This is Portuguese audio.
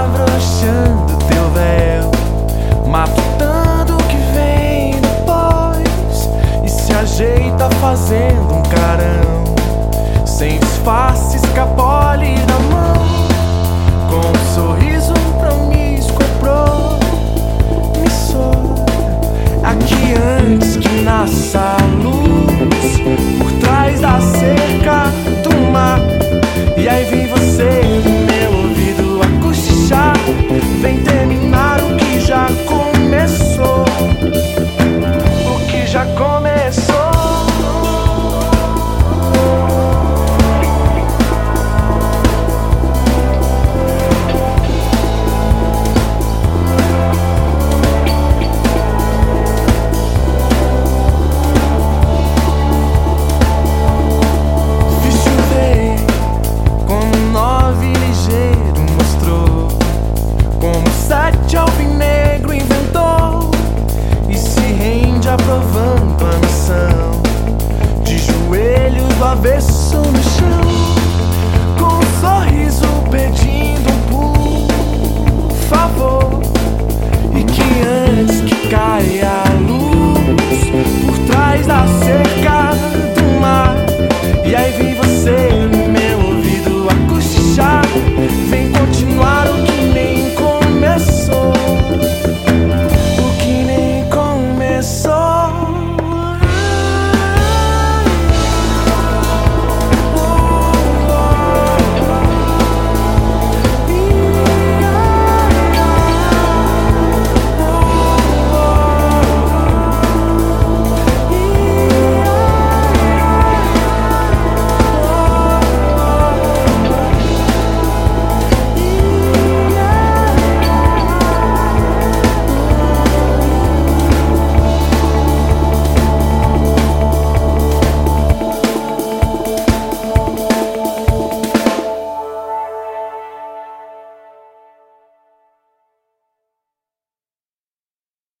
Abrochando teu véu, matutando o que vem depois. E se ajeita fazendo um carão, sem disfarce, escapole da mão. Com um sorriso promíscuo promissor. Aqui antes que nasça a luz, por trás da cerca do mar.